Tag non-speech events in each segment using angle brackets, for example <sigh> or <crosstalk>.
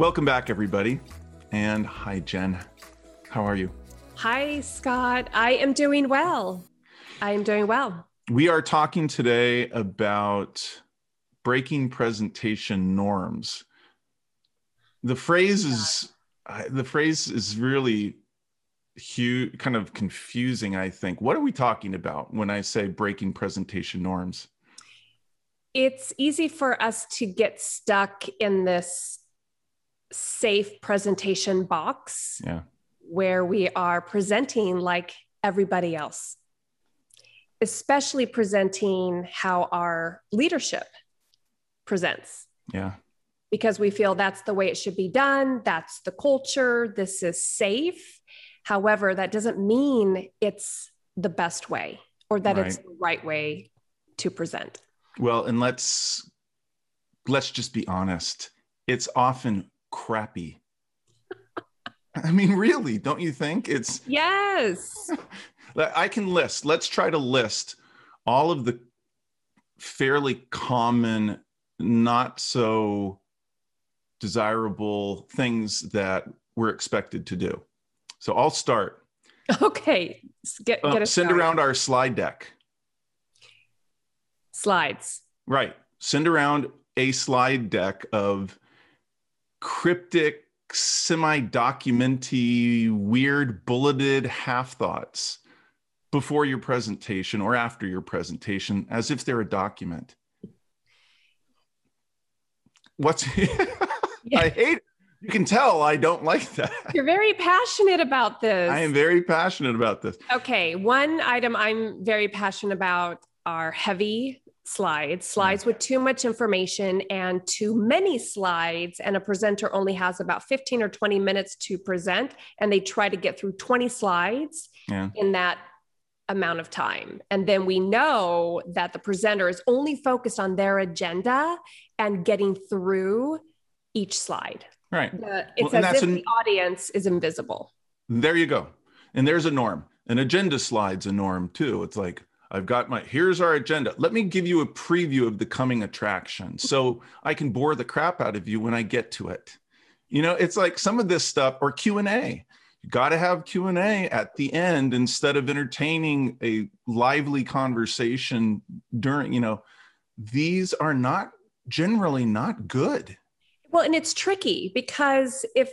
Welcome back, everybody. And hi, Jen. How are you? Hi, Scott. I am doing well. I am doing well. We are talking today about breaking presentation norms. The phrase is the phrase is really huge, kind of confusing. I think. What are we talking about when I say breaking presentation norms? It's easy for us to get stuck in this safe presentation box yeah. where we are presenting like everybody else, especially presenting how our leadership presents. Yeah. Because we feel that's the way it should be done, that's the culture, this is safe. However, that doesn't mean it's the best way or that right. it's the right way to present. Well, and let's let's just be honest. It's often crappy. <laughs> I mean, really, don't you think? It's yes. <laughs> I can list, let's try to list all of the fairly common, not so desirable things that we're expected to do. So I'll start. <laughs> Okay. Get, uh, send started. around our slide deck. Slides. Right. Send around a slide deck of cryptic, semi documenty, weird, bulleted half thoughts before your presentation or after your presentation as if they're a document. What's <laughs> yeah. I hate it. You can tell I don't like that. You're very passionate about this. I am very passionate about this. Okay. One item I'm very passionate about are heavy slides, slides with too much information and too many slides. And a presenter only has about 15 or 20 minutes to present, and they try to get through 20 slides yeah. in that amount of time. And then we know that the presenter is only focused on their agenda and getting through each slide. Right. The, it's well, as if an, the audience is invisible. There you go. And there's a norm. An agenda slide's a norm too. It's like, I've got my, here's our agenda. Let me give you a preview of the coming attraction so I can bore the crap out of you when I get to it. You know, it's like some of this stuff or Q&A. You got to have Q&A at the end instead of entertaining a lively conversation during, you know, these are not generally not good. Well, and it's tricky because if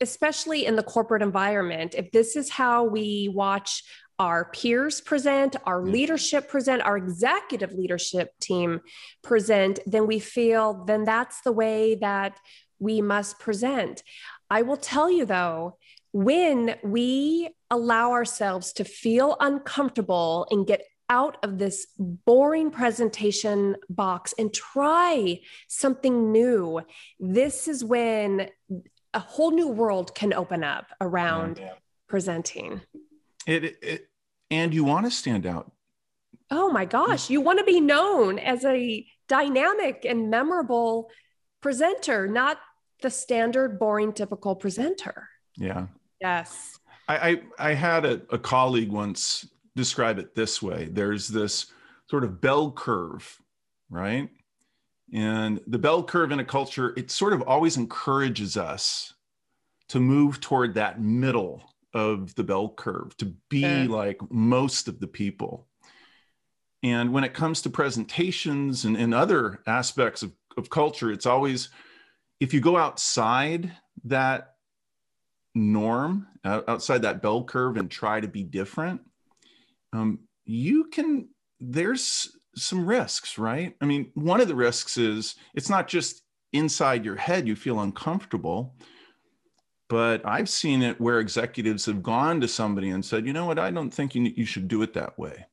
especially in the corporate environment, if this is how we watch our peers present, our leadership present, our executive leadership team present, then we feel then that's the way that we must present. I will tell you though, when we allow ourselves to feel uncomfortable and get out of this boring presentation box and try something new, this is when a whole new world can open up around yeah. presenting. It, it and you want to stand out. Oh my gosh, you want to be known as a dynamic and memorable presenter, not the standard, boring, typical presenter. Yeah. Yes. I, I, I had a, a colleague once describe it this way there's this sort of bell curve, right? And the bell curve in a culture, it sort of always encourages us to move toward that middle of the bell curve, to be yeah. like most of the people. And when it comes to presentations and, and other aspects of, of culture, it's always, if you go outside that norm, outside that bell curve and try to be different, um, you can, there's some risks, right? I mean, one of the risks is it's not just inside your head, you feel uncomfortable but I've seen it where executives have gone to somebody and said, you know what, I don't think you, you should do it that way.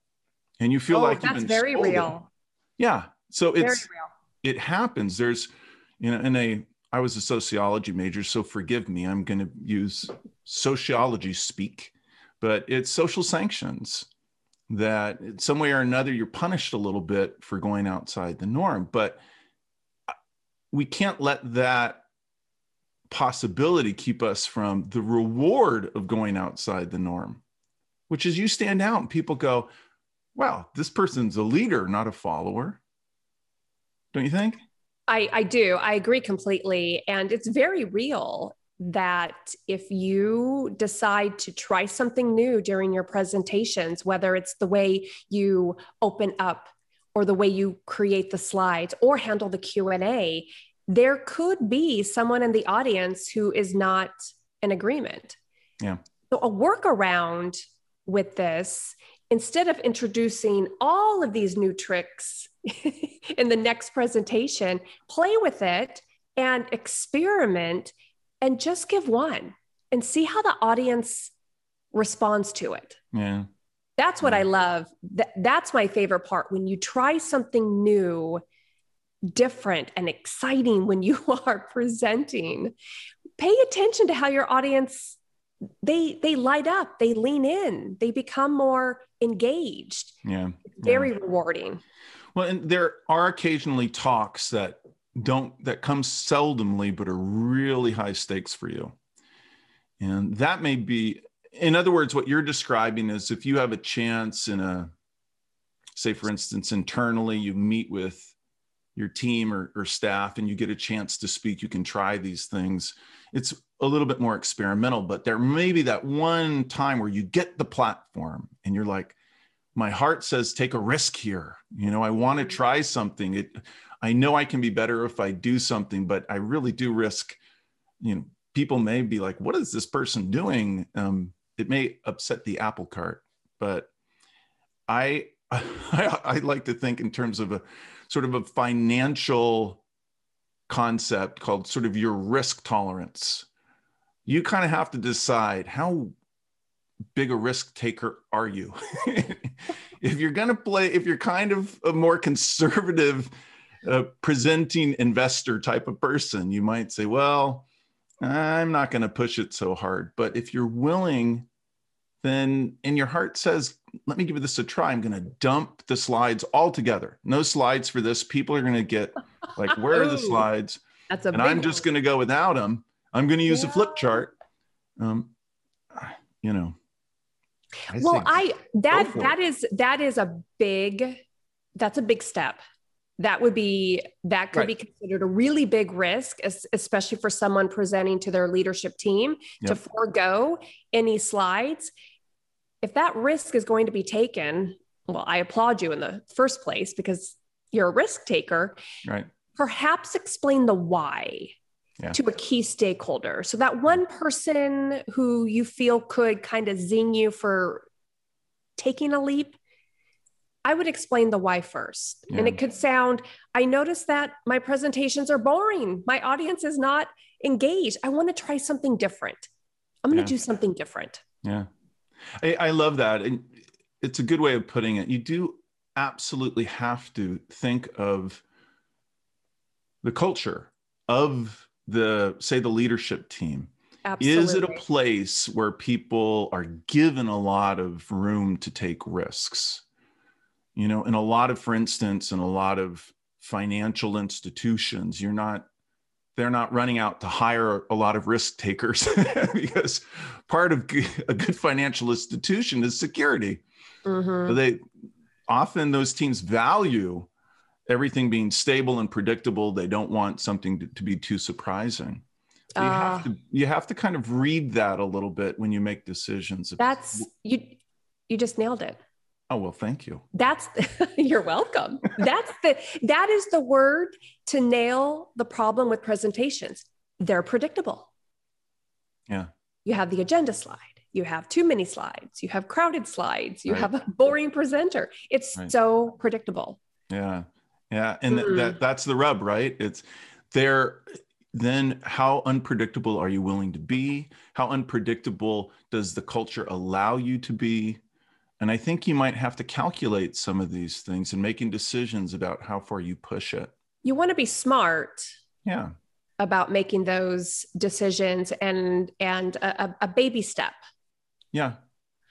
And you feel oh, like that's very scolded. real. Yeah. So it's, it happens. There's, you know, in a, I was a sociology major, so forgive me. I'm going to use sociology speak, but it's social sanctions that some way or another you're punished a little bit for going outside the norm. But uh, we can't let that possibility keep us from the reward of going outside the norm, which is you stand out and people go, wow, this person's a leader, not a follower. Don't you think? I, I do. I agree completely. And it's very real that if you decide to try something new during your presentations, whether it's the way you open up or the way you create the slides or handle the Q&A, there could be someone in the audience who is not in agreement. Yeah. So a workaround with this instead of introducing all of these new tricks <laughs> in the next presentation, play with it and experiment and just give one and see how the audience responds to it. Yeah. That's what I love. Th- that's my favorite part. When you try something new, different, and exciting when you <laughs> are presenting, pay attention to how your audience they they light up they lean in they become more engaged. Yeah very yeah. rewarding. Well and there are occasionally talks that don't that come seldomly but are really high stakes for you. And that may be in other words what you're describing is if you have a chance in a say for instance internally you meet with your team or, or staff and you get a chance to speak you can try these things it's a little bit more experimental, but there may be that one time where you get the platform and you're like, my heart says take a risk here. You know, I want to mm-hmm. try something. It I know I can be better if I do something, but I really do risk, you know, people may be like, what is this person doing? Um, it may upset the apple cart, but I, <laughs> I I like to think in terms of a sort of a financial concept called sort of your risk tolerance. You kind of have to decide how big a risk taker are you? <laughs> if you're going to play, if you're kind of a more conservative, uh, presenting investor type of person, you might say, well, I'm not going to push it so hard. But if you're willing, then and your heart says, let me give this a try. I'm going to dump the slides all together. No slides for this. People are going to get like, where are the <laughs> slides? That's a and I'm just going to go without them. I'm going to use yeah. a flip chart. Um, you know. I well, I that that is that is a big that's a big step. That would be that could right. be considered a really big risk, especially for someone presenting to their leadership team yep. to forego any slides. If that risk is going to be taken, well, I applaud you in the first place because you're a risk taker. Right perhaps explain the why yeah. to a key stakeholder. So that one person who you feel could kind of zing you for taking a leap, I would explain the why first. Yeah. And it could sound, I noticed that my presentations are boring. My audience is not engaged. I want to try something different. I'm going to yeah. do something different. Yeah. I, I love that. And it's a good way of putting it. You do absolutely have to think of the culture of the say the leadership team Absolutely. is it a place where people are given a lot of room to take risks you know in a lot of for instance in a lot of financial institutions you're not they're not running out to hire a lot of risk takers <laughs> because part of a good financial institution is security mm-hmm. they often those teams value everything being stable and predictable. They don't want something to, to be too surprising. Uh, you have ah. to you have to kind of read that a little bit when you make decisions. That's you you just nailed it. Oh well, thank you. That's <laughs> you're welcome. That's the that is the word to nail the problem with presentations. They're predictable. Yeah. You have the agenda slide. You have too many slides. You have crowded slides. You right. have a boring presenter. It's right. so predictable. Yeah. Yeah, and mm-hmm. that that's the rub, right? It's there then how unpredictable are you willing to be? How unpredictable does the culture allow you to be? And I think you might have to calculate some of these things and making decisions about how far you push it. You want to be smart. Yeah. About making those decisions and and a, a baby step. Yeah.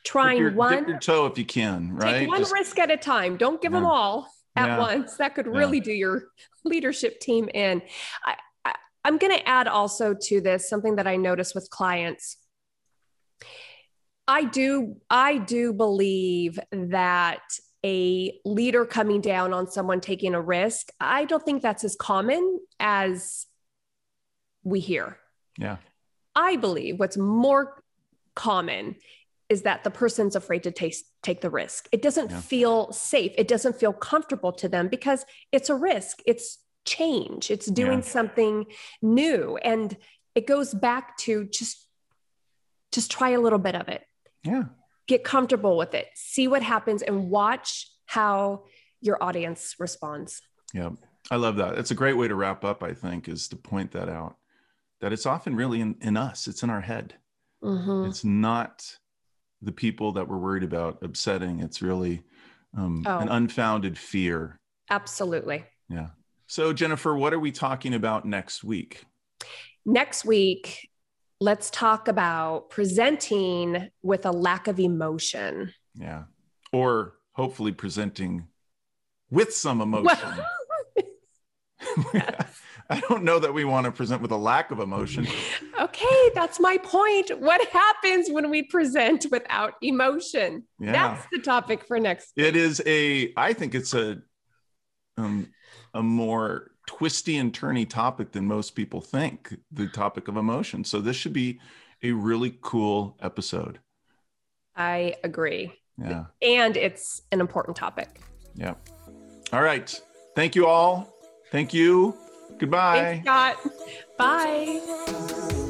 Trying your, one dip your toe if you can, right? Take one Just, risk at a time. Don't give yeah. them all at yeah. once. That could really yeah. do your leadership team in. I, I, I'm going to add also to this something that I notice with clients. I do I do believe that a leader coming down on someone taking a risk, I don't think that's as common as we hear. Yeah. I believe what's more common is that the person's afraid to take, take the risk. It doesn't yeah. feel safe. It doesn't feel comfortable to them because it's a risk. It's change. It's doing yeah. something new. And it goes back to just just try a little bit of it. Yeah. Get comfortable with it. See what happens and watch how your audience responds. Yeah. I love that. It's a great way to wrap up, I think, is to point that out that it's often really in, in us, it's in our head. Mm-hmm. It's not the people that we're worried about upsetting. It's really um, oh. an unfounded fear. Absolutely. Yeah. So, Jennifer, what are we talking about next week? Next week, let's talk about presenting with a lack of emotion. Yeah. Or hopefully presenting with some emotion. <laughs> <laughs> I don't know that we want to present with a lack of emotion. Okay, that's my point. What happens when we present without emotion? Yeah. That's the topic for next. Week. It is a I think it's a um a more twisty and turny topic than most people think the topic of emotion. So this should be a really cool episode. I agree. Yeah. And it's an important topic. Yeah. All right. Thank you all. Thank you. Goodbye. Thanks, Scott. Bye.